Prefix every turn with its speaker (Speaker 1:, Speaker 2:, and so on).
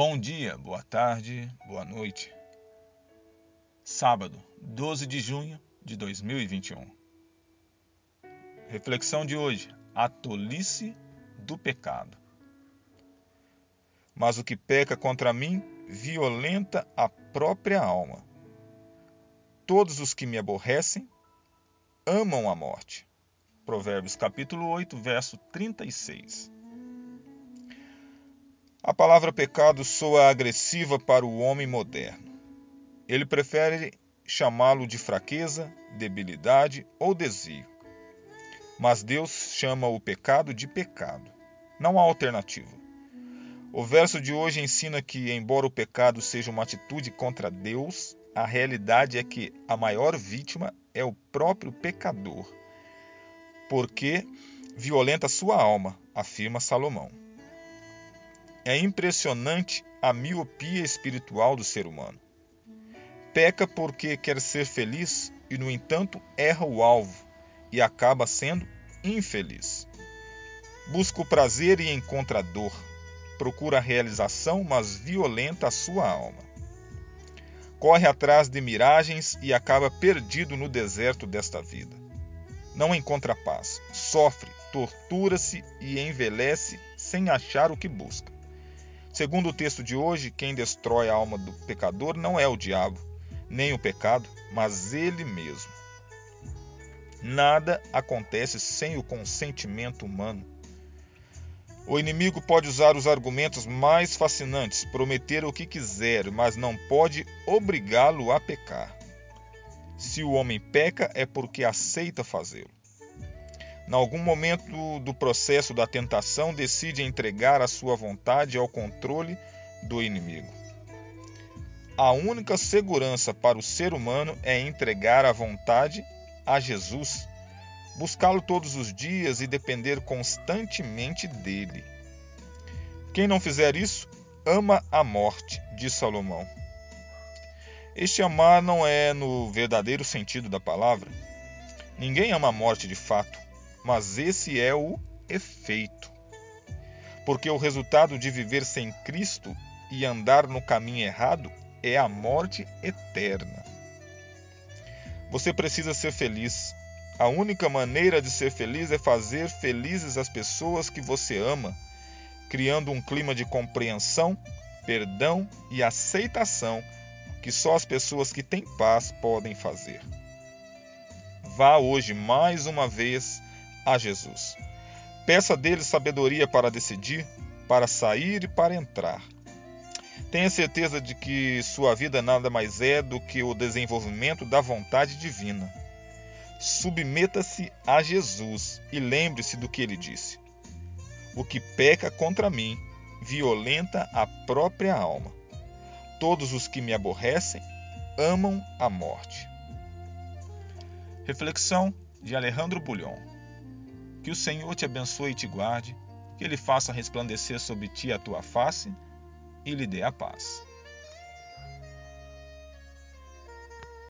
Speaker 1: Bom dia, boa tarde, boa noite. Sábado, 12 de junho de 2021. Reflexão de hoje: a tolice do pecado. Mas o que peca contra mim violenta a própria alma. Todos os que me aborrecem amam a morte. Provérbios capítulo 8, verso 36. A palavra pecado soa agressiva para o homem moderno. Ele prefere chamá-lo de fraqueza, debilidade ou desvio. Mas Deus chama o pecado de pecado. Não há alternativa. O verso de hoje ensina que, embora o pecado seja uma atitude contra Deus, a realidade é que a maior vítima é o próprio pecador, porque violenta sua alma, afirma Salomão. É impressionante a miopia espiritual do ser humano. Peca porque quer ser feliz e, no entanto, erra o alvo e acaba sendo infeliz. Busca o prazer e encontra a dor. Procura a realização, mas violenta a sua alma. Corre atrás de miragens e acaba perdido no deserto desta vida. Não encontra paz, sofre, tortura-se e envelhece sem achar o que busca. Segundo o texto de hoje, quem destrói a alma do pecador não é o diabo, nem o pecado, mas ele mesmo. Nada acontece sem o consentimento humano. O inimigo pode usar os argumentos mais fascinantes, prometer o que quiser, mas não pode obrigá-lo a pecar. Se o homem peca, é porque aceita fazê-lo. Em algum momento do processo da tentação, decide entregar a sua vontade ao controle do inimigo. A única segurança para o ser humano é entregar a vontade a Jesus, buscá-lo todos os dias e depender constantemente dele. Quem não fizer isso, ama a morte, diz Salomão. Este amar não é no verdadeiro sentido da palavra. Ninguém ama a morte de fato mas esse é o efeito. Porque o resultado de viver sem Cristo e andar no caminho errado é a morte eterna. Você precisa ser feliz. A única maneira de ser feliz é fazer felizes as pessoas que você ama, criando um clima de compreensão, perdão e aceitação que só as pessoas que têm paz podem fazer. Vá hoje mais uma vez a Jesus. Peça dele sabedoria para decidir, para sair e para entrar. Tenha certeza de que sua vida nada mais é do que o desenvolvimento da vontade divina. Submeta-se a Jesus e lembre-se do que ele disse: O que peca contra mim violenta a própria alma. Todos os que me aborrecem amam a morte. Reflexão de Alejandro Bulhon. Que o Senhor te abençoe e te guarde, que ele faça resplandecer sobre ti a tua face e lhe dê a paz.